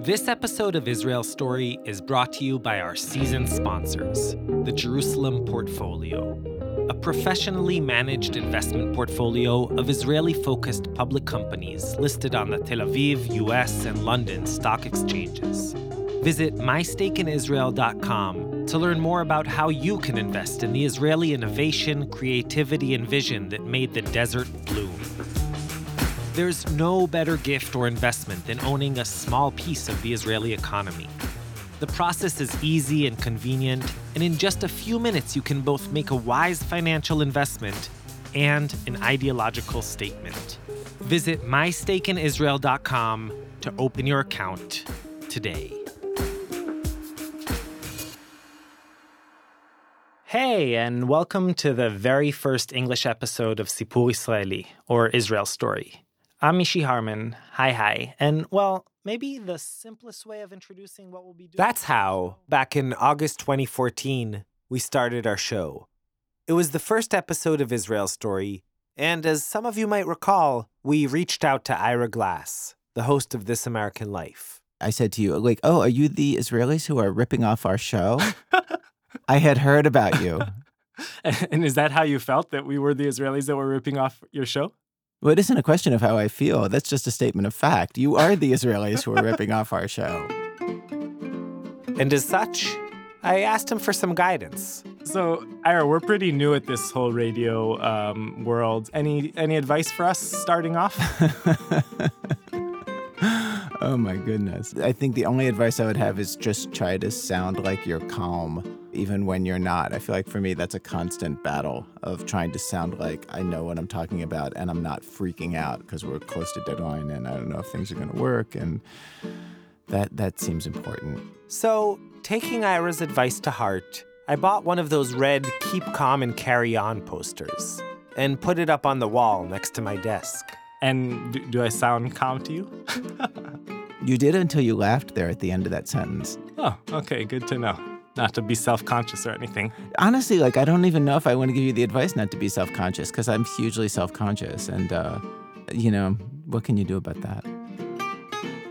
This episode of Israel Story is brought to you by our season sponsors, the Jerusalem Portfolio, a professionally managed investment portfolio of Israeli focused public companies listed on the Tel Aviv, US, and London stock exchanges. Visit mystakeInisrael.com to learn more about how you can invest in the Israeli innovation, creativity, and vision that made the desert bloom. There's no better gift or investment than owning a small piece of the Israeli economy. The process is easy and convenient, and in just a few minutes, you can both make a wise financial investment and an ideological statement. Visit mystakeinisrael.com to open your account today. Hey, and welcome to the very first English episode of Sipur Israeli, or Israel Story. I'm Mishy Harman. Hi, hi. And, well, maybe the simplest way of introducing what we'll be doing. That's how, back in August 2014, we started our show. It was the first episode of Israel Story, and as some of you might recall, we reached out to Ira Glass, the host of This American Life. I said to you, like, oh, are you the Israelis who are ripping off our show? I had heard about you. and is that how you felt that we were the Israelis that were ripping off your show? Well, it isn't a question of how I feel. That's just a statement of fact. You are the Israelis who are ripping off our show. And as such, I asked him for some guidance. So, Ira, we're pretty new at this whole radio um, world. Any any advice for us starting off? oh my goodness. I think the only advice I would have is just try to sound like you're calm even when you're not. I feel like for me, that's a constant battle of trying to sound like I know what I'm talking about and I'm not freaking out because we're close to deadline and I don't know if things are going to work. And that, that seems important. So, taking Ira's advice to heart, I bought one of those red Keep Calm and Carry On posters and put it up on the wall next to my desk. And do, do I sound calm to you? you did until you laughed there at the end of that sentence. Oh, okay, good to know not to be self conscious or anything. Honestly, like I don't even know if I want to give you the advice not to be self conscious because I'm hugely self conscious, and uh, you know what can you do about that?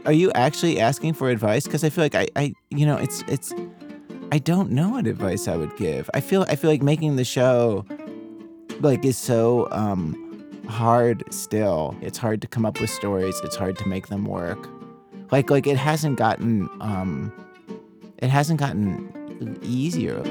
Are you actually asking for advice? Because I feel like I, I, you know, it's it's. I don't know what advice I would give. I feel I feel like making the show like is so um hard still. It's hard to come up with stories. It's hard to make them work. Like like it hasn't gotten um it hasn't gotten easier.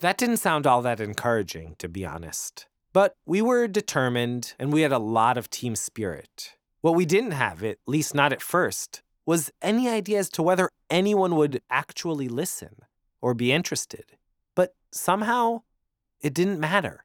That didn't sound all that encouraging, to be honest. But we were determined and we had a lot of team spirit. What we didn't have, at least not at first, was any idea as to whether anyone would actually listen or be interested. But somehow, it didn't matter.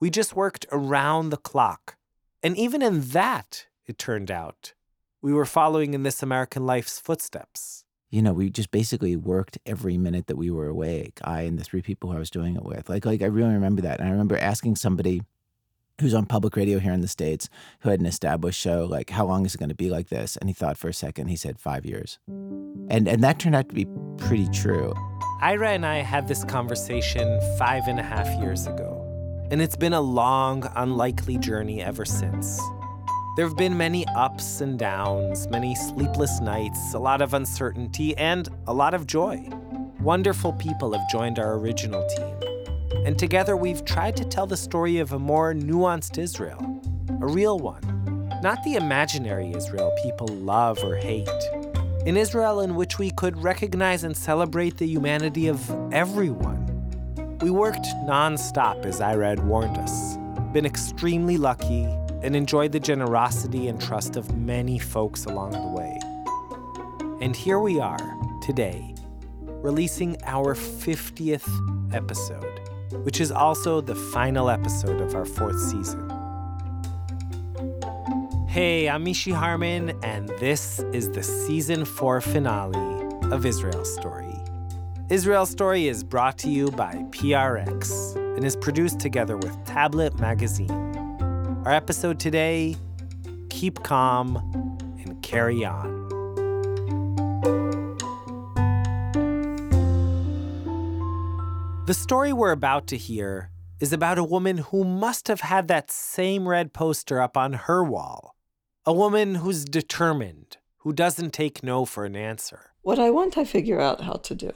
We just worked around the clock. And even in that, it turned out, we were following in This American Life's footsteps you know, we just basically worked every minute that we were awake. I and the three people who I was doing it with. Like, like I really remember that. And I remember asking somebody who's on public radio here in the states who had an established show like how long is it going to be like this and he thought for a second he said five years and and that turned out to be pretty true ira and i had this conversation five and a half years ago and it's been a long unlikely journey ever since there have been many ups and downs, many sleepless nights, a lot of uncertainty, and a lot of joy. Wonderful people have joined our original team. And together we've tried to tell the story of a more nuanced Israel, a real one. Not the imaginary Israel people love or hate. An Israel in which we could recognize and celebrate the humanity of everyone. We worked nonstop, as Ira had warned us. Been extremely lucky and enjoyed the generosity and trust of many folks along the way. And here we are, today, releasing our 50th episode, which is also the final episode of our fourth season. Hey, I'm Mishy Harman, and this is the season four finale of Israel Story. Israel Story is brought to you by PRX and is produced together with Tablet Magazine. Our episode today keep calm and carry on. The story we're about to hear is about a woman who must have had that same red poster up on her wall. A woman who's determined, who doesn't take no for an answer. What I want, I figure out how to do.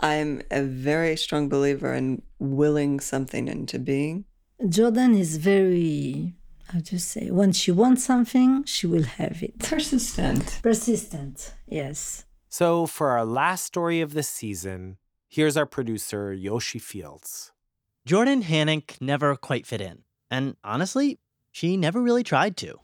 I'm a very strong believer in willing something into being. Jordan is very, how do you say, when she wants something, she will have it. Persistent. Persistent, yes. So, for our last story of the season, here's our producer, Yoshi Fields. Jordan Hanink never quite fit in. And honestly, she never really tried to.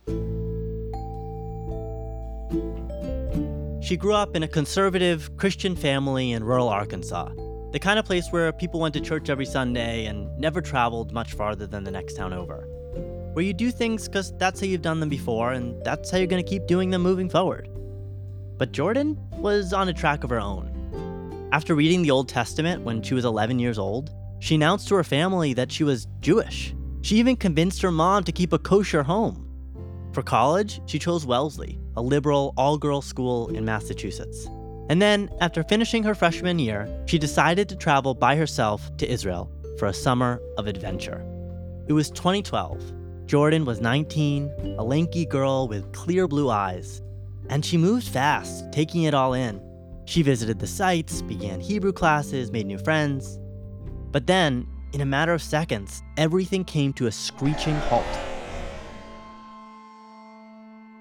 She grew up in a conservative Christian family in rural Arkansas, the kind of place where people went to church every Sunday and never traveled much farther than the next town over. Where you do things because that's how you've done them before, and that's how you're going to keep doing them moving forward. But Jordan was on a track of her own. After reading the Old Testament when she was 11 years old, she announced to her family that she was Jewish. She even convinced her mom to keep a kosher home. For college, she chose Wellesley, a liberal all girls school in Massachusetts. And then, after finishing her freshman year, she decided to travel by herself to Israel for a summer of adventure. It was 2012. Jordan was 19, a lanky girl with clear blue eyes, and she moved fast, taking it all in. She visited the sites, began Hebrew classes, made new friends. But then, in a matter of seconds, everything came to a screeching halt.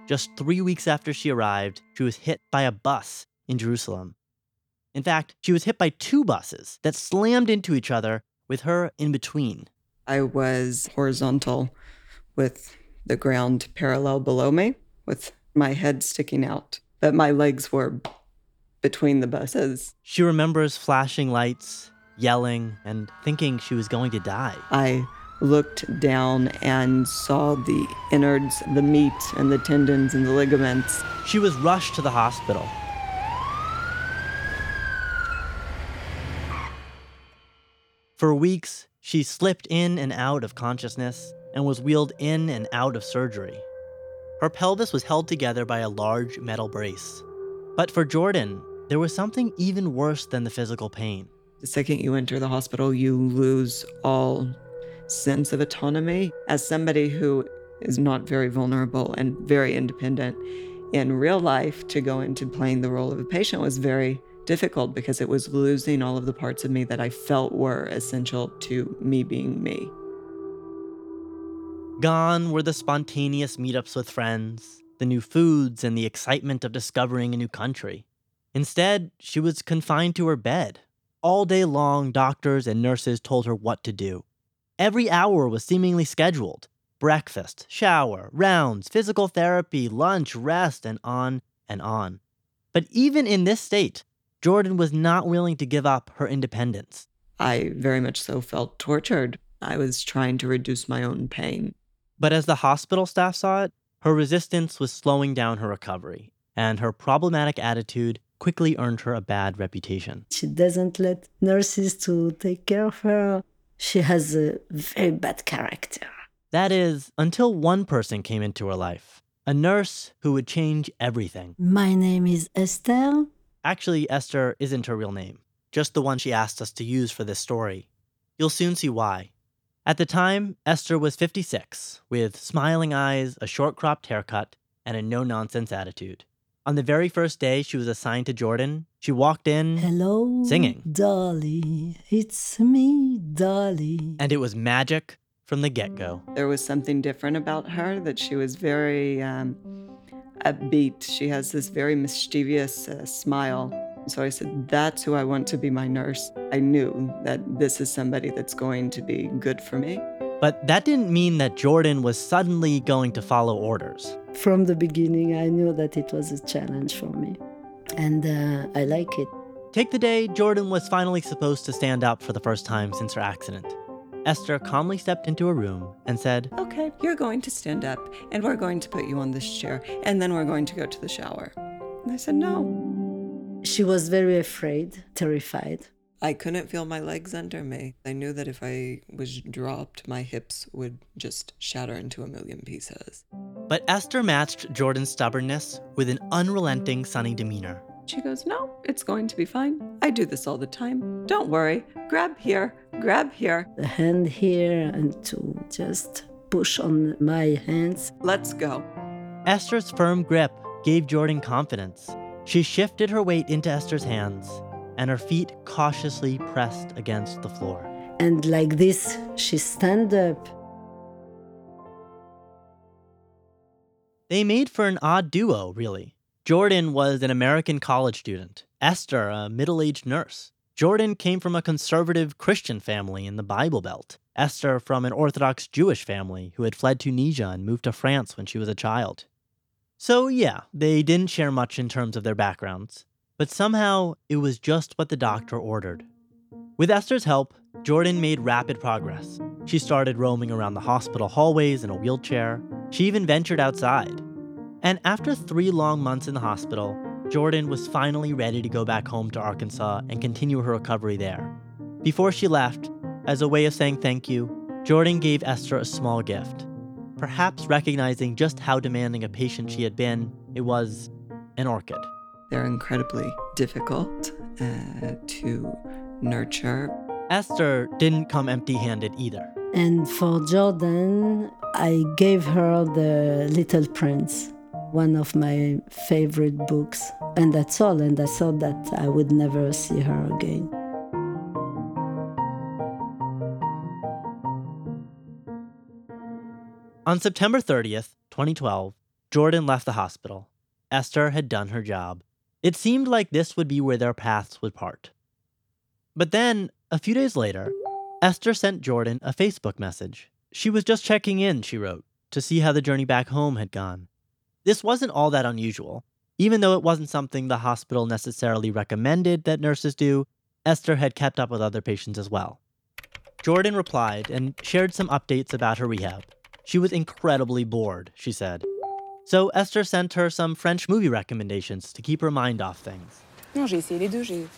Just three weeks after she arrived, she was hit by a bus in Jerusalem. In fact, she was hit by two buses that slammed into each other with her in between. I was horizontal with the ground parallel below me, with my head sticking out, but my legs were between the buses. She remembers flashing lights, yelling, and thinking she was going to die. I looked down and saw the innards, the meat, and the tendons and the ligaments. She was rushed to the hospital. For weeks, she slipped in and out of consciousness and was wheeled in and out of surgery. Her pelvis was held together by a large metal brace. But for Jordan, there was something even worse than the physical pain. The second you enter the hospital, you lose all sense of autonomy. As somebody who is not very vulnerable and very independent in real life, to go into playing the role of a patient was very difficult because it was losing all of the parts of me that I felt were essential to me being me. Gone were the spontaneous meetups with friends, the new foods, and the excitement of discovering a new country. Instead, she was confined to her bed. All day long, doctors and nurses told her what to do. Every hour was seemingly scheduled breakfast, shower, rounds, physical therapy, lunch, rest, and on and on. But even in this state, Jordan was not willing to give up her independence. I very much so felt tortured. I was trying to reduce my own pain. But as the hospital staff saw it, her resistance was slowing down her recovery, and her problematic attitude quickly earned her a bad reputation. She doesn't let nurses to take care of her. She has a very bad character. That is, until one person came into her life a nurse who would change everything. My name is Esther. Actually, Esther isn't her real name, just the one she asked us to use for this story. You'll soon see why. At the time, Esther was 56, with smiling eyes, a short cropped haircut, and a no nonsense attitude. On the very first day she was assigned to Jordan, she walked in Hello, singing. Dolly. It's me, Dolly. and it was magic from the get go. There was something different about her that she was very um, upbeat. She has this very mischievous uh, smile. So I said, That's who I want to be my nurse. I knew that this is somebody that's going to be good for me. But that didn't mean that Jordan was suddenly going to follow orders. From the beginning, I knew that it was a challenge for me. And uh, I like it. Take the day Jordan was finally supposed to stand up for the first time since her accident. Esther calmly stepped into a room and said, Okay, you're going to stand up and we're going to put you on this chair and then we're going to go to the shower. And I said, No. She was very afraid, terrified. I couldn't feel my legs under me. I knew that if I was dropped, my hips would just shatter into a million pieces. But Esther matched Jordan's stubbornness with an unrelenting, sunny demeanor. She goes, No, it's going to be fine. I do this all the time. Don't worry. Grab here, grab here. The hand here and to just push on my hands. Let's go. Esther's firm grip gave Jordan confidence. She shifted her weight into Esther's hands, and her feet cautiously pressed against the floor. And like this, she stand up. They made for an odd duo, really. Jordan was an American college student, Esther, a middle aged nurse. Jordan came from a conservative Christian family in the Bible Belt, Esther from an Orthodox Jewish family who had fled Tunisia and moved to France when she was a child. So, yeah, they didn't share much in terms of their backgrounds, but somehow it was just what the doctor ordered. With Esther's help, Jordan made rapid progress. She started roaming around the hospital hallways in a wheelchair. She even ventured outside. And after three long months in the hospital, Jordan was finally ready to go back home to Arkansas and continue her recovery there. Before she left, as a way of saying thank you, Jordan gave Esther a small gift. Perhaps recognizing just how demanding a patient she had been, it was an orchid. They're incredibly difficult uh, to nurture. Esther didn't come empty handed either. And for Jordan, I gave her The Little Prince, one of my favorite books. And that's all. And I thought that I would never see her again. On September 30th, 2012, Jordan left the hospital. Esther had done her job. It seemed like this would be where their paths would part. But then, a few days later, Esther sent Jordan a Facebook message. She was just checking in, she wrote, to see how the journey back home had gone. This wasn't all that unusual. Even though it wasn't something the hospital necessarily recommended that nurses do, Esther had kept up with other patients as well. Jordan replied and shared some updates about her rehab. She was incredibly bored, she said. So Esther sent her some French movie recommendations to keep her mind off things. Non, j'ai essayé les deux. J'ai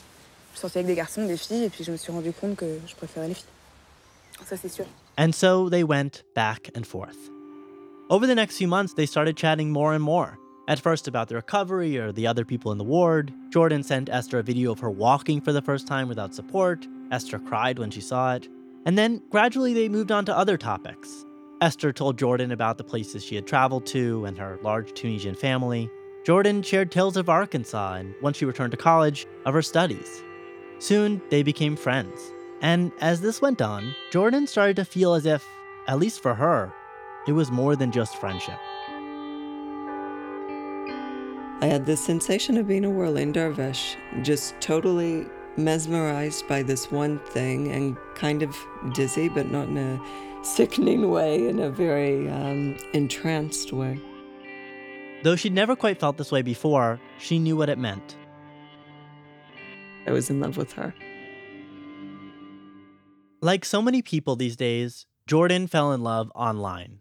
je sortais avec des garçons, des filles, et puis je me suis rendu compte que je préférais les filles. Ça, c'est sûr. And so they went back and forth. Over the next few months, they started chatting more and more. At first, about the recovery or the other people in the ward. Jordan sent Esther a video of her walking for the first time without support. Esther cried when she saw it. And then gradually they moved on to other topics. Esther told Jordan about the places she had traveled to and her large Tunisian family. Jordan shared tales of Arkansas and, once she returned to college, of her studies. Soon, they became friends. And as this went on, Jordan started to feel as if, at least for her, it was more than just friendship. I had this sensation of being a whirling dervish, just totally mesmerized by this one thing and kind of dizzy, but not in a sickening way, in a very um, entranced way. Though she'd never quite felt this way before, she knew what it meant. I was in love with her. Like so many people these days, Jordan fell in love online.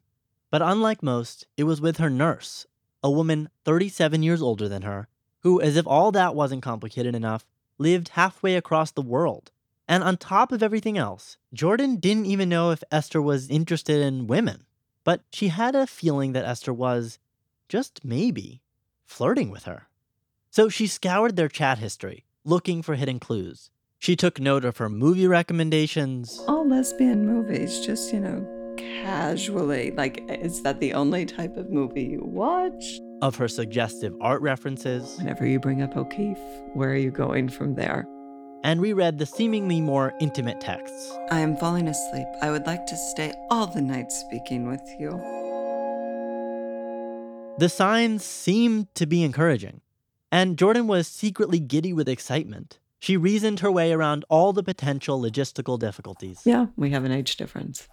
But unlike most, it was with her nurse, a woman 37 years older than her, who, as if all that wasn't complicated enough, lived halfway across the world. And on top of everything else, Jordan didn't even know if Esther was interested in women. But she had a feeling that Esther was, just maybe, flirting with her. So she scoured their chat history, looking for hidden clues. She took note of her movie recommendations, All lesbian movies, just, you know, casually. Like, is that the only type of movie you watch? of her suggestive art references, Whenever you bring up O'Keeffe, where are you going from there? And reread the seemingly more intimate texts. I am falling asleep. I would like to stay all the night speaking with you. The signs seemed to be encouraging, and Jordan was secretly giddy with excitement. She reasoned her way around all the potential logistical difficulties. Yeah, we have an age difference.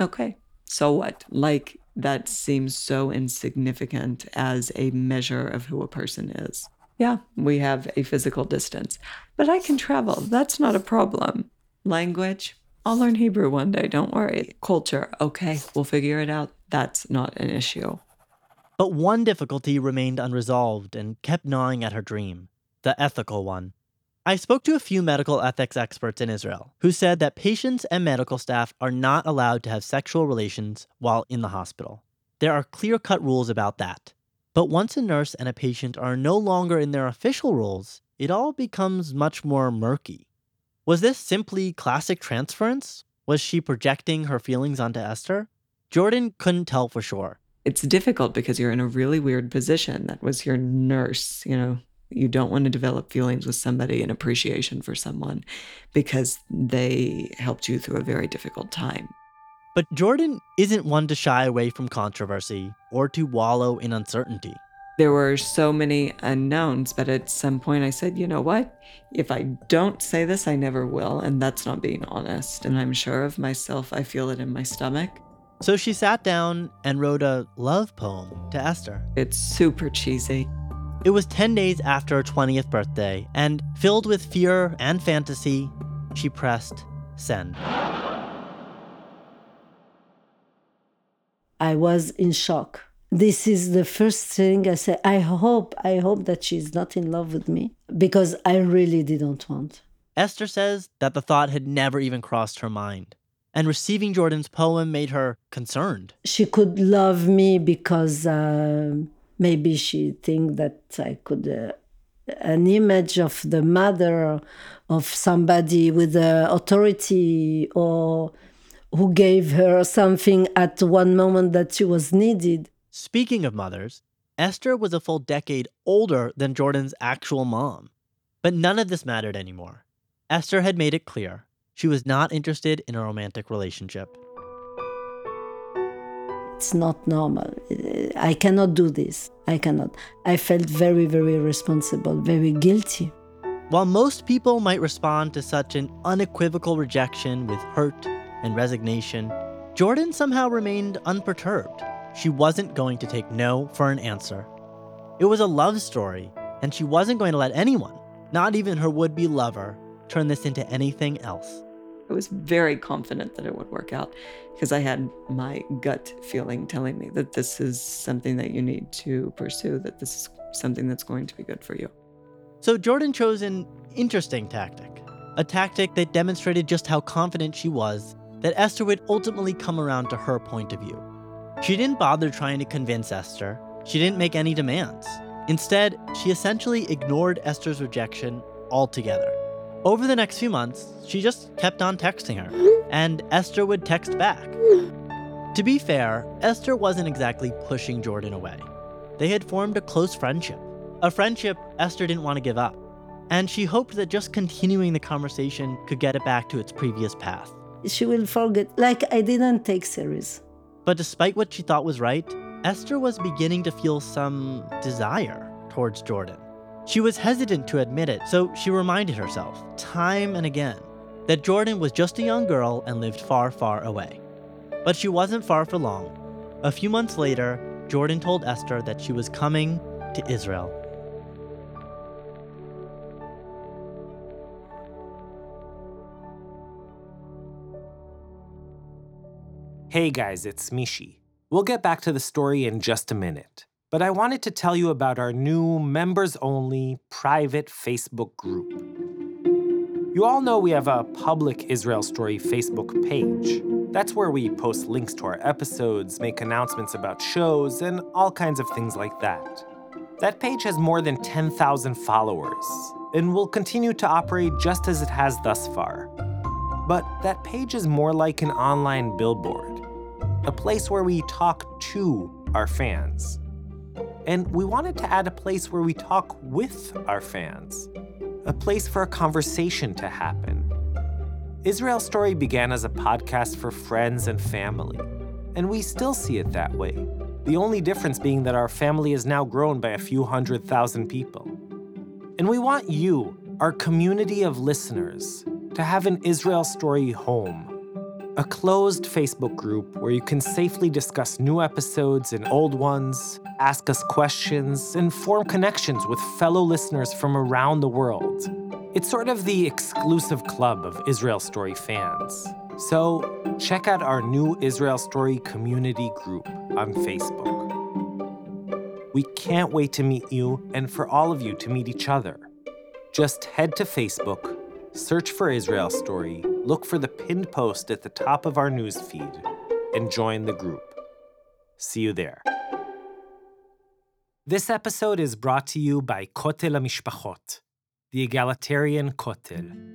Okay, so what? Like, that seems so insignificant as a measure of who a person is. Yeah, we have a physical distance, but I can travel. That's not a problem. Language, I'll learn Hebrew one day, don't worry. Culture, okay, we'll figure it out. That's not an issue. But one difficulty remained unresolved and kept gnawing at her dream the ethical one. I spoke to a few medical ethics experts in Israel who said that patients and medical staff are not allowed to have sexual relations while in the hospital. There are clear cut rules about that. But once a nurse and a patient are no longer in their official roles, it all becomes much more murky. Was this simply classic transference? Was she projecting her feelings onto Esther? Jordan couldn't tell for sure. It's difficult because you're in a really weird position. That was your nurse, you know. You don't want to develop feelings with somebody and appreciation for someone because they helped you through a very difficult time. But Jordan isn't one to shy away from controversy or to wallow in uncertainty. There were so many unknowns, but at some point I said, you know what? If I don't say this, I never will. And that's not being honest. And I'm sure of myself. I feel it in my stomach. So she sat down and wrote a love poem to Esther. It's super cheesy. It was 10 days after her 20th birthday, and filled with fear and fantasy, she pressed send. I was in shock. This is the first thing I said. I hope, I hope that she's not in love with me because I really didn't want. Esther says that the thought had never even crossed her mind, and receiving Jordan's poem made her concerned. She could love me because uh, maybe she think that I could. Uh, an image of the mother of somebody with uh, authority or who gave her something at one moment that she was needed. Speaking of mothers, Esther was a full decade older than Jordan's actual mom. But none of this mattered anymore. Esther had made it clear she was not interested in a romantic relationship. It's not normal. I cannot do this. I cannot. I felt very, very responsible, very guilty. While most people might respond to such an unequivocal rejection with hurt and resignation, Jordan somehow remained unperturbed. She wasn't going to take no for an answer. It was a love story, and she wasn't going to let anyone, not even her would be lover, turn this into anything else. I was very confident that it would work out because I had my gut feeling telling me that this is something that you need to pursue, that this is something that's going to be good for you. So Jordan chose an interesting tactic, a tactic that demonstrated just how confident she was that Esther would ultimately come around to her point of view. She didn't bother trying to convince Esther, she didn't make any demands. Instead, she essentially ignored Esther's rejection altogether. Over the next few months, she just kept on texting her, and Esther would text back. To be fair, Esther wasn't exactly pushing Jordan away. They had formed a close friendship, a friendship Esther didn't want to give up, and she hoped that just continuing the conversation could get it back to its previous path. She will forget, like I didn't take serious. But despite what she thought was right, Esther was beginning to feel some desire towards Jordan. She was hesitant to admit it, so she reminded herself, time and again, that Jordan was just a young girl and lived far, far away. But she wasn't far for long. A few months later, Jordan told Esther that she was coming to Israel. Hey guys, it's Mishy. We'll get back to the story in just a minute but I wanted to tell you about our new members only private Facebook group. You all know we have a public Israel Story Facebook page. That's where we post links to our episodes, make announcements about shows, and all kinds of things like that. That page has more than 10,000 followers and will continue to operate just as it has thus far. But that page is more like an online billboard, a place where we talk to our fans. And we wanted to add a place where we talk with our fans, a place for a conversation to happen. Israel Story began as a podcast for friends and family, and we still see it that way. The only difference being that our family has now grown by a few hundred thousand people. And we want you, our community of listeners, to have an Israel Story home a closed Facebook group where you can safely discuss new episodes and old ones, ask us questions, and form connections with fellow listeners from around the world. It's sort of the exclusive club of Israel Story fans. So, check out our new Israel Story community group on Facebook. We can't wait to meet you and for all of you to meet each other. Just head to Facebook, search for Israel Story, look for the pinned post at the top of our newsfeed, and join the group. See you there. This episode is brought to you by Kotel HaMishpachot, the egalitarian Kotel.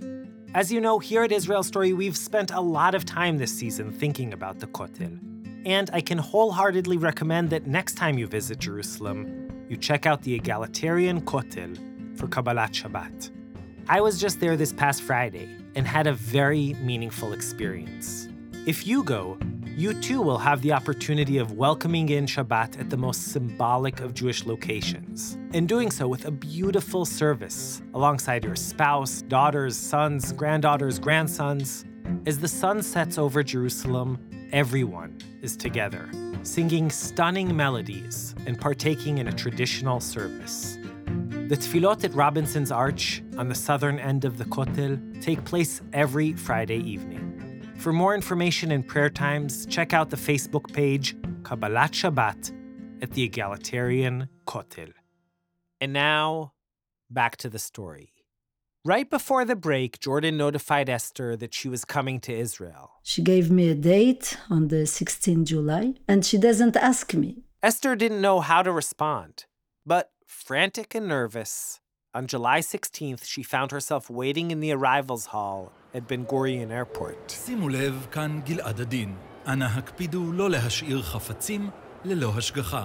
As you know, here at Israel Story, we've spent a lot of time this season thinking about the Kotel And I can wholeheartedly recommend that next time you visit Jerusalem, you check out the egalitarian Kotel for Kabbalat Shabbat. I was just there this past Friday and had a very meaningful experience. If you go, you too will have the opportunity of welcoming in Shabbat at the most symbolic of Jewish locations, and doing so with a beautiful service alongside your spouse, daughters, sons, granddaughters, grandsons. As the sun sets over Jerusalem, everyone is together, singing stunning melodies and partaking in a traditional service. The tefillot at Robinson's Arch on the southern end of the Kotel take place every Friday evening. For more information and prayer times, check out the Facebook page Kabbalat Shabbat at the Egalitarian Kotel. And now, back to the story. Right before the break, Jordan notified Esther that she was coming to Israel. She gave me a date on the 16th July, and she doesn't ask me. Esther didn't know how to respond, frantic and nervous, on July 16th, she found herself waiting in the arrivals hall at Ben Gurion Airport. שימו לב, כאן גלעד עדין. אנא הקפידו לא להשאיר חפצים ללא השגחה.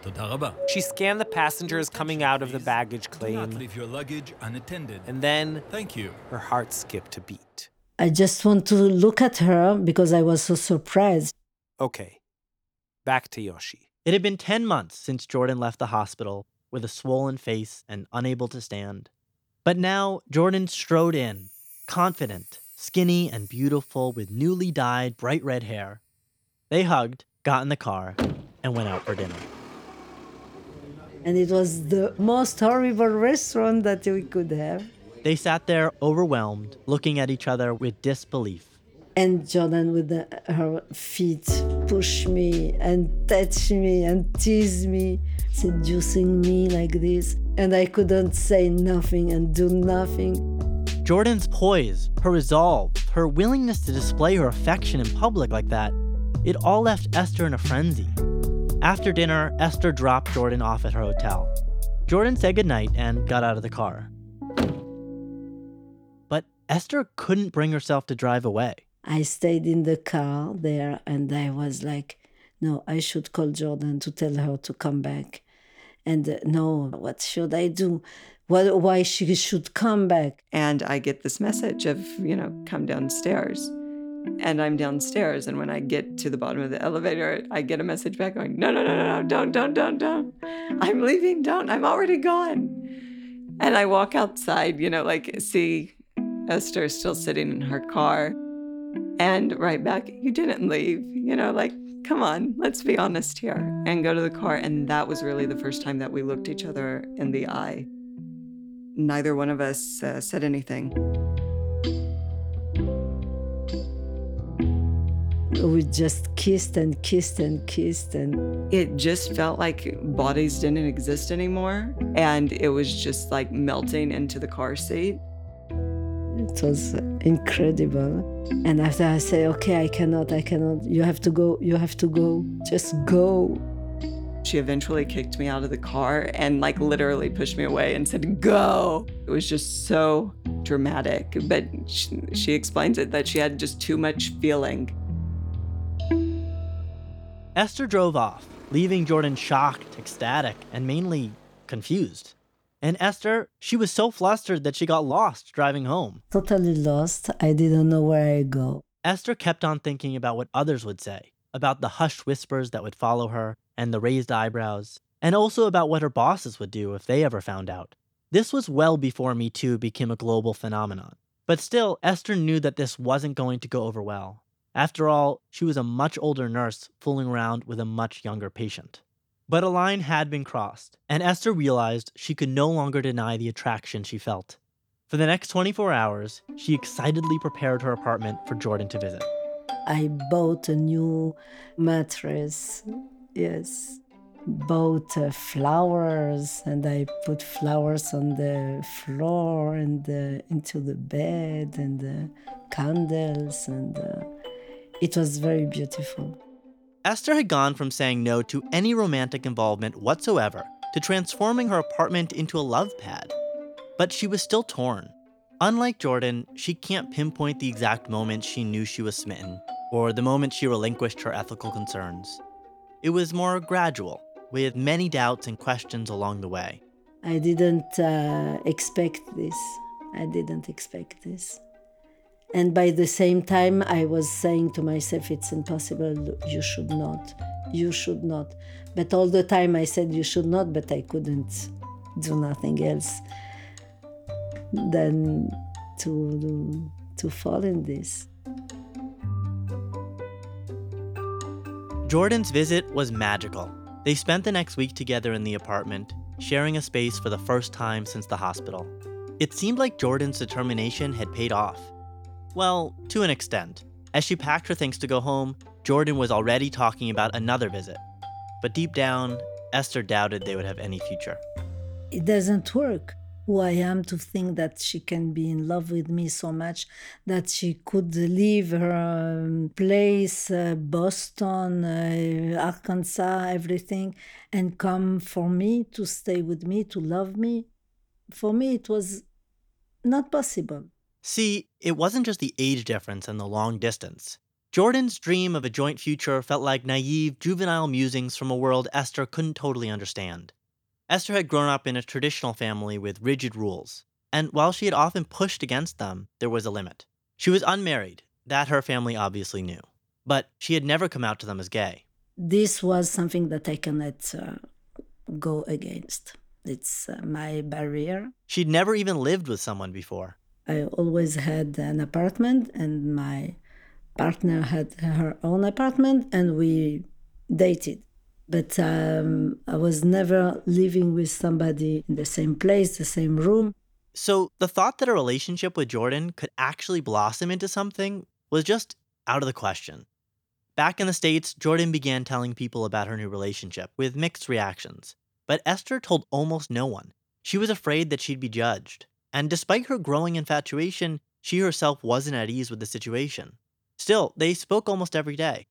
תודה רבה. She scanned the passengers coming out of the baggage Do not claim, leave your luggage unattended. and then Thank you. her heart skipped a beat. I just want to look at her because I was so surprised. Okay, back to Yoshi. It had been 10 months since Jordan left the hospital with a swollen face and unable to stand. But now Jordan strode in, confident, skinny, and beautiful with newly dyed bright red hair. They hugged, got in the car, and went out for dinner. And it was the most horrible restaurant that we could have. They sat there overwhelmed, looking at each other with disbelief. And Jordan with the, her feet pushed me and touched me and teased me, seducing me like this. And I couldn't say nothing and do nothing. Jordan's poise, her resolve, her willingness to display her affection in public like that, it all left Esther in a frenzy. After dinner, Esther dropped Jordan off at her hotel. Jordan said goodnight and got out of the car. But Esther couldn't bring herself to drive away. I stayed in the car there and I was like, no, I should call Jordan to tell her to come back. And uh, no, what should I do? What, why she should come back? And I get this message of, you know, come downstairs. And I'm downstairs. And when I get to the bottom of the elevator, I get a message back going, no, no, no, no, no, don't, don't, don't, don't. I'm leaving, don't. I'm already gone. And I walk outside, you know, like see Esther still sitting in her car. And right back, you didn't leave, you know, like, come on, let's be honest here. And go to the car. And that was really the first time that we looked each other in the eye. Neither one of us uh, said anything. We just kissed and kissed and kissed and It just felt like bodies didn't exist anymore. And it was just like melting into the car seat. It was incredible. And after I say, okay, I cannot, I cannot, you have to go, you have to go, just go. She eventually kicked me out of the car and like literally pushed me away and said, Go. It was just so dramatic. But she, she explains it that she had just too much feeling. Esther drove off, leaving Jordan shocked, ecstatic, and mainly confused. And Esther, she was so flustered that she got lost driving home. Totally lost. I didn't know where I go. Esther kept on thinking about what others would say, about the hushed whispers that would follow her, and the raised eyebrows, and also about what her bosses would do if they ever found out. This was well before Me Too became a global phenomenon. But still, Esther knew that this wasn't going to go over well. After all, she was a much older nurse fooling around with a much younger patient. But a line had been crossed, and Esther realized she could no longer deny the attraction she felt. For the next 24 hours, she excitedly prepared her apartment for Jordan to visit. I bought a new mattress. Yes. Bought uh, flowers and I put flowers on the floor and uh, into the bed and uh, candles and uh, it was very beautiful. Esther had gone from saying no to any romantic involvement whatsoever to transforming her apartment into a love pad. But she was still torn. Unlike Jordan, she can't pinpoint the exact moment she knew she was smitten or the moment she relinquished her ethical concerns. It was more gradual, with many doubts and questions along the way. I didn't uh, expect this. I didn't expect this. And by the same time, I was saying to myself, it's impossible, you should not, you should not. But all the time I said, you should not, but I couldn't do nothing else than to, to fall in this. Jordan's visit was magical. They spent the next week together in the apartment, sharing a space for the first time since the hospital. It seemed like Jordan's determination had paid off. Well, to an extent. As she packed her things to go home, Jordan was already talking about another visit. But deep down, Esther doubted they would have any future. It doesn't work. Who I am to think that she can be in love with me so much that she could leave her um, place, uh, Boston, uh, Arkansas, everything, and come for me to stay with me, to love me. For me, it was not possible. See, it wasn't just the age difference and the long distance. Jordan's dream of a joint future felt like naive, juvenile musings from a world Esther couldn't totally understand. Esther had grown up in a traditional family with rigid rules, and while she had often pushed against them, there was a limit. She was unmarried, that her family obviously knew, but she had never come out to them as gay. This was something that I cannot uh, go against. It's uh, my barrier. She'd never even lived with someone before. I always had an apartment, and my partner had her own apartment, and we dated. But um, I was never living with somebody in the same place, the same room. So the thought that a relationship with Jordan could actually blossom into something was just out of the question. Back in the States, Jordan began telling people about her new relationship with mixed reactions. But Esther told almost no one. She was afraid that she'd be judged. And despite her growing infatuation, she herself wasn't at ease with the situation. Still, they spoke almost every day.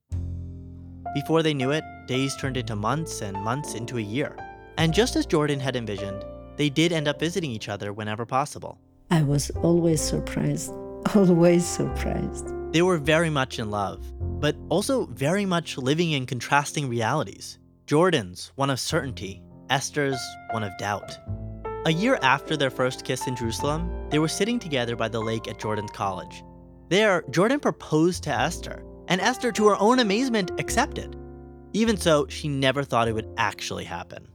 Before they knew it, days turned into months and months into a year. And just as Jordan had envisioned, they did end up visiting each other whenever possible. I was always surprised, always surprised. They were very much in love, but also very much living in contrasting realities. Jordan's one of certainty, Esther's one of doubt. A year after their first kiss in Jerusalem, they were sitting together by the lake at Jordan's college. There, Jordan proposed to Esther, and Esther, to her own amazement, accepted. Even so, she never thought it would actually happen.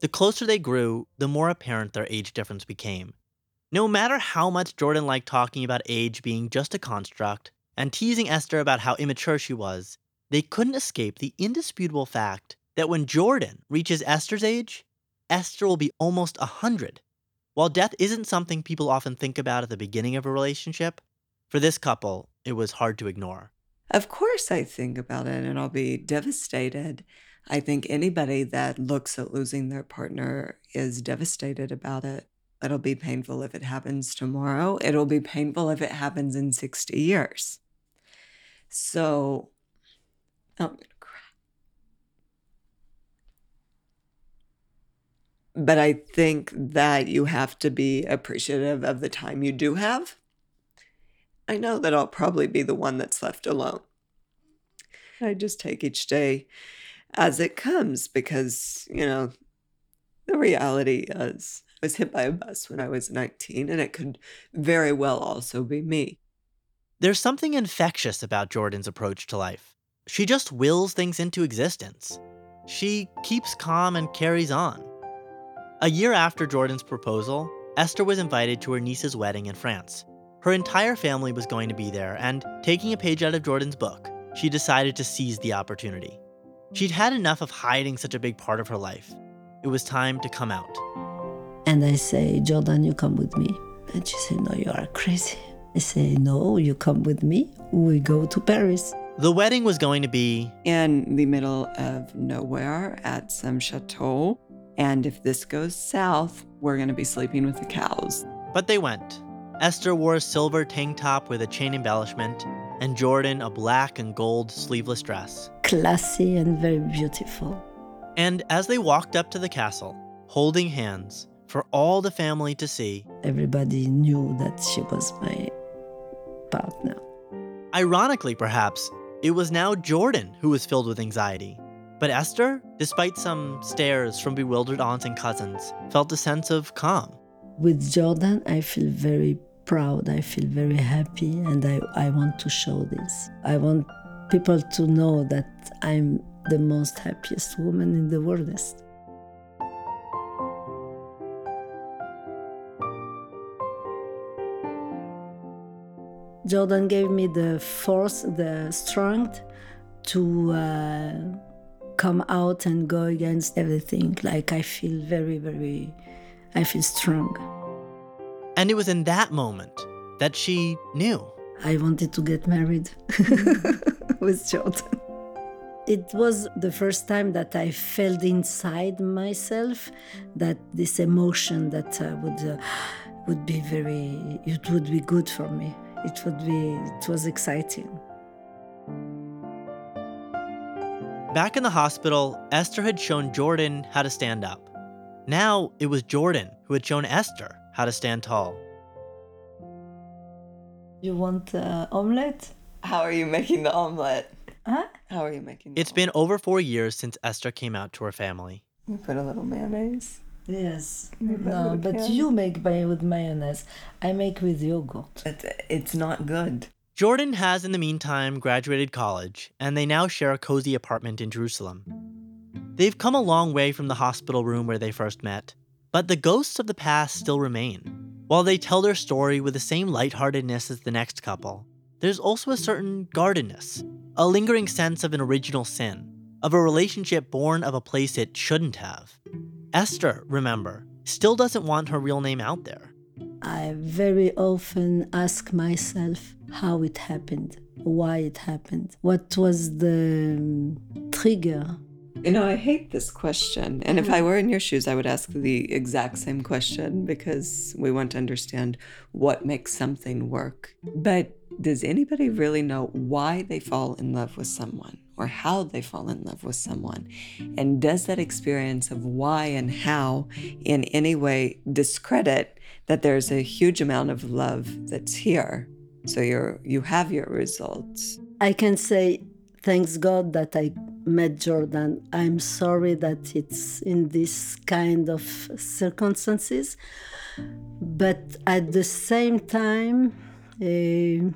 The closer they grew, the more apparent their age difference became. No matter how much Jordan liked talking about age being just a construct and teasing Esther about how immature she was, they couldn't escape the indisputable fact that when Jordan reaches Esther's age, Esther will be almost a 100. While death isn't something people often think about at the beginning of a relationship, for this couple, it was hard to ignore. Of course, I think about it and I'll be devastated. I think anybody that looks at losing their partner is devastated about it. It'll be painful if it happens tomorrow. It'll be painful if it happens in 60 years. So, I'm going to cry. But I think that you have to be appreciative of the time you do have. I know that I'll probably be the one that's left alone. I just take each day as it comes because, you know, the reality is I was hit by a bus when I was 19, and it could very well also be me. There's something infectious about Jordan's approach to life. She just wills things into existence. She keeps calm and carries on. A year after Jordan's proposal, Esther was invited to her niece's wedding in France. Her entire family was going to be there, and taking a page out of Jordan's book, she decided to seize the opportunity. She'd had enough of hiding such a big part of her life. It was time to come out. And I say, Jordan, you come with me. And she said, No, you are crazy. I say, No, you come with me. We go to Paris. The wedding was going to be in the middle of nowhere at some chateau. And if this goes south, we're going to be sleeping with the cows. But they went. Esther wore a silver tank top with a chain embellishment, and Jordan a black and gold sleeveless dress. Classy and very beautiful. And as they walked up to the castle, holding hands for all the family to see, everybody knew that she was my partner. Ironically, perhaps, it was now Jordan who was filled with anxiety. But Esther, despite some stares from bewildered aunts and cousins, felt a sense of calm. With Jordan, I feel very proud. I feel very happy, and I, I want to show this. I want people to know that I'm the most happiest woman in the world. Jordan gave me the force, the strength to uh, come out and go against everything. Like I feel very, very, I feel strong. And it was in that moment that she knew. I wanted to get married with Jordan. It was the first time that I felt inside myself that this emotion that uh, would uh, would be very, it would be good for me it would be it was exciting back in the hospital esther had shown jordan how to stand up now it was jordan who had shown esther how to stand tall you want uh, omelette how are you making the omelette huh how are you making It's been over four years since esther came out to her family you put a little mayonnaise Yes. No, but you make by with mayonnaise. I make with yogurt. But it's not good. Jordan has, in the meantime, graduated college, and they now share a cozy apartment in Jerusalem. They've come a long way from the hospital room where they first met, but the ghosts of the past still remain. While they tell their story with the same lightheartedness as the next couple, there's also a certain guardedness, a lingering sense of an original sin, of a relationship born of a place it shouldn't have. Esther, remember, still doesn't want her real name out there. I very often ask myself how it happened, why it happened, what was the um, trigger. You know, I hate this question. And if I were in your shoes, I would ask the exact same question because we want to understand what makes something work. But does anybody really know why they fall in love with someone? or how they fall in love with someone? And does that experience of why and how in any way discredit that there's a huge amount of love that's here? So you're you have your results. I can say thanks God that I met Jordan. I'm sorry that it's in this kind of circumstances, but at the same time, uh,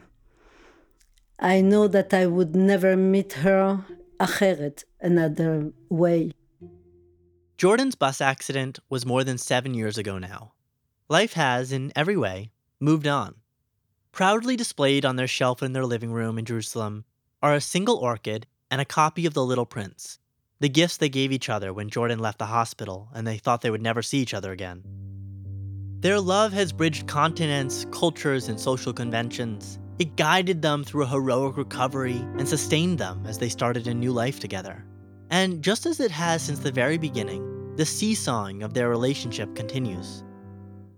I know that I would never meet her אחרת, another way. Jordan's bus accident was more than seven years ago now. Life has, in every way, moved on. Proudly displayed on their shelf in their living room in Jerusalem are a single orchid and a copy of The Little Prince, the gifts they gave each other when Jordan left the hospital and they thought they would never see each other again. Their love has bridged continents, cultures, and social conventions, it guided them through a heroic recovery and sustained them as they started a new life together. And just as it has since the very beginning, the seesawing of their relationship continues.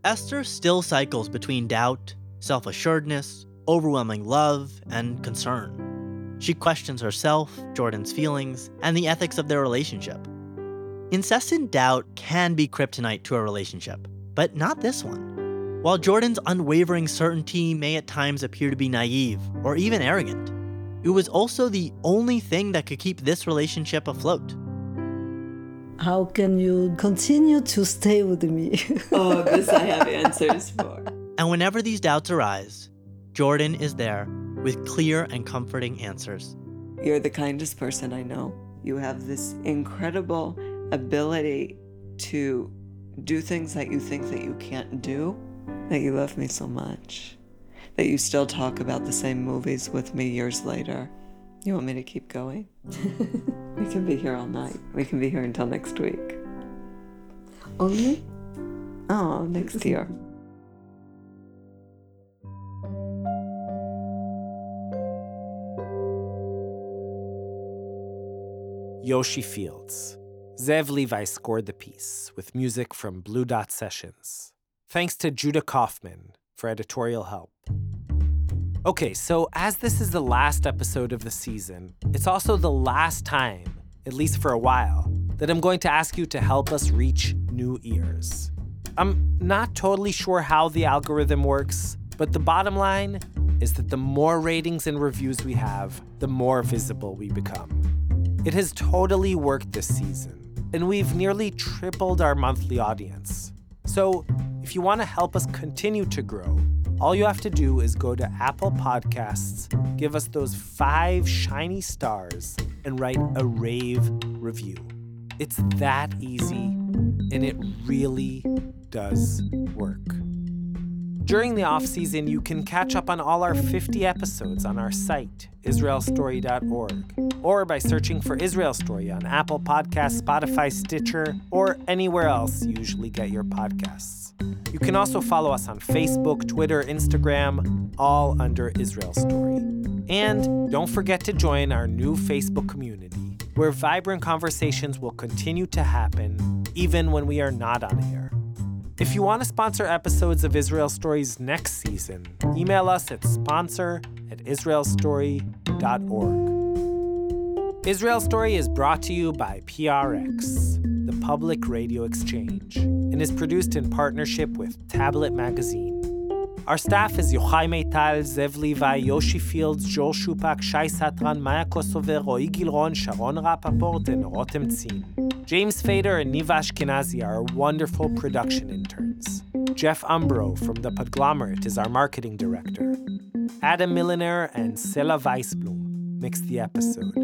Esther still cycles between doubt, self assuredness, overwhelming love, and concern. She questions herself, Jordan's feelings, and the ethics of their relationship. Incessant doubt can be kryptonite to a relationship, but not this one. While Jordan's unwavering certainty may at times appear to be naive or even arrogant, it was also the only thing that could keep this relationship afloat. How can you continue to stay with me? oh, this I have answers for. And whenever these doubts arise, Jordan is there with clear and comforting answers. You're the kindest person I know. You have this incredible ability to do things that you think that you can't do that you love me so much, that you still talk about the same movies with me years later. You want me to keep going? we can be here all night. We can be here until next week. Only? Oh, next year. Yoshi Fields. Zev Levi scored the piece with music from Blue Dot Sessions. Thanks to Judah Kaufman for editorial help. Okay, so as this is the last episode of the season, it's also the last time, at least for a while, that I'm going to ask you to help us reach new ears. I'm not totally sure how the algorithm works, but the bottom line is that the more ratings and reviews we have, the more visible we become. It has totally worked this season, and we've nearly tripled our monthly audience. So, if you want to help us continue to grow, all you have to do is go to Apple Podcasts, give us those five shiny stars, and write a rave review. It's that easy, and it really does work. During the off season, you can catch up on all our 50 episodes on our site, israelstory.org, or by searching for Israel Story on Apple Podcasts, Spotify, Stitcher, or anywhere else you usually get your podcasts. You can also follow us on Facebook, Twitter, Instagram, all under Israel Story. And don't forget to join our new Facebook community, where vibrant conversations will continue to happen even when we are not on air. If you want to sponsor episodes of Israel Stories next season, email us at sponsor at israelstory.org. Israel Story is brought to you by PRX, the Public Radio Exchange, and is produced in partnership with Tablet Magazine. Our staff is Yochai Meital, Zev Levi, Yoshi Fields, Joel Shupak, Shai Satran, Maya Kosover, Roy Gilron, Sharon Rapaport, and Rotem Tzin. James Fader and Niva Ashkenazi are wonderful production interns. Jeff Umbro from The Podglomerate is our marketing director. Adam Milliner and Sela Weisblum mix the episode.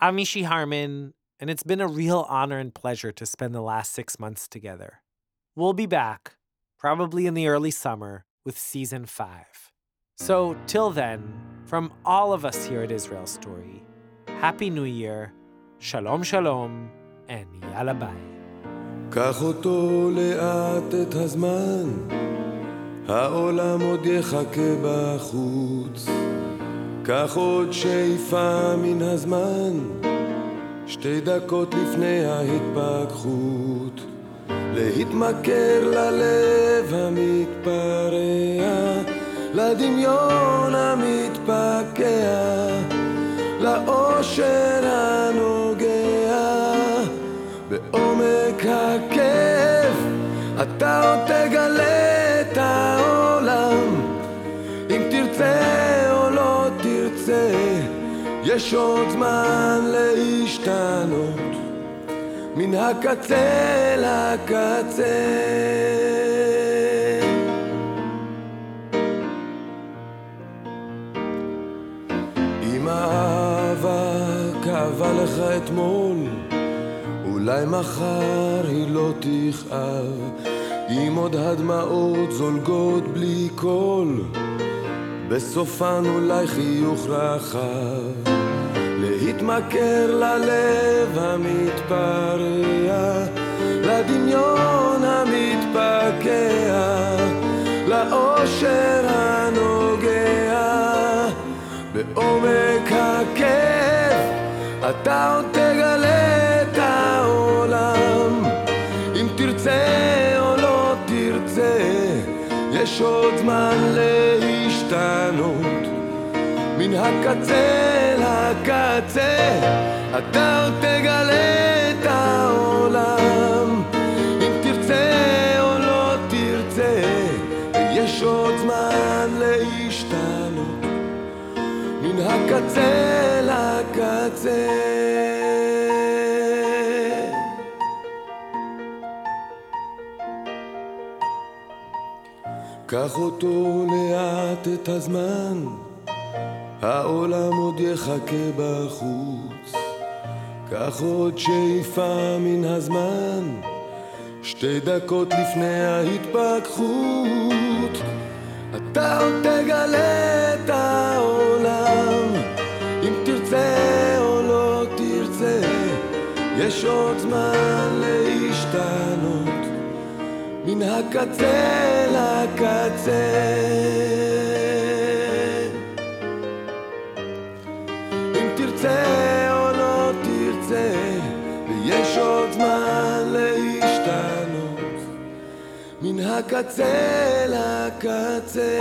I'm Mishy Harman, and it's been a real honor and pleasure to spend the last six months together. We'll be back, probably in the early summer, with season five. So, till then, from all of us here at Israel Story, Happy New Year, Shalom Shalom, and Yalla Bye. העולם עוד יחכה בחוץ. קח עוד שאיפה מן הזמן, שתי דקות לפני ההתפכחות. להתמכר ללב המתפרע, לדמיון המתפקע. לאושר הנוגע בעומק הכאב אתה עוד תגלה תרצה או לא תרצה יש עוד זמן להשתנות מן הקצה לקצה אם האהבה כאבה לך אתמול, אולי מחר היא לא תכאב. אם עוד הדמעות זולגות בלי קול, בסופן אולי חיוך רחב. להתמכר ללב המתפרע, לדמיון המתפקע, לאושר הנוגע. בעומק הכאב אתה עוד תגלה את העולם אם תרצה או לא תרצה יש עוד זמן להשתנות מן הקצה לקצה אתה עוד תגלה את העולם. אם תרצה או לא תרצה יש עוד זמן להשתנות. מן הקצה לקצה. קח אותו לאט את הזמן, העולם עוד יחכה בחוץ. קח עוד שאיפה מן הזמן, שתי דקות לפני ההתפכחות. אתה עוד תגלה את העולם, אם תרצה או לא תרצה, יש עוד זמן להשתנות, מן הקצה לקצה. אם תרצה או לא תרצה, ויש עוד זמן להשתנות. מן הקצה לקצה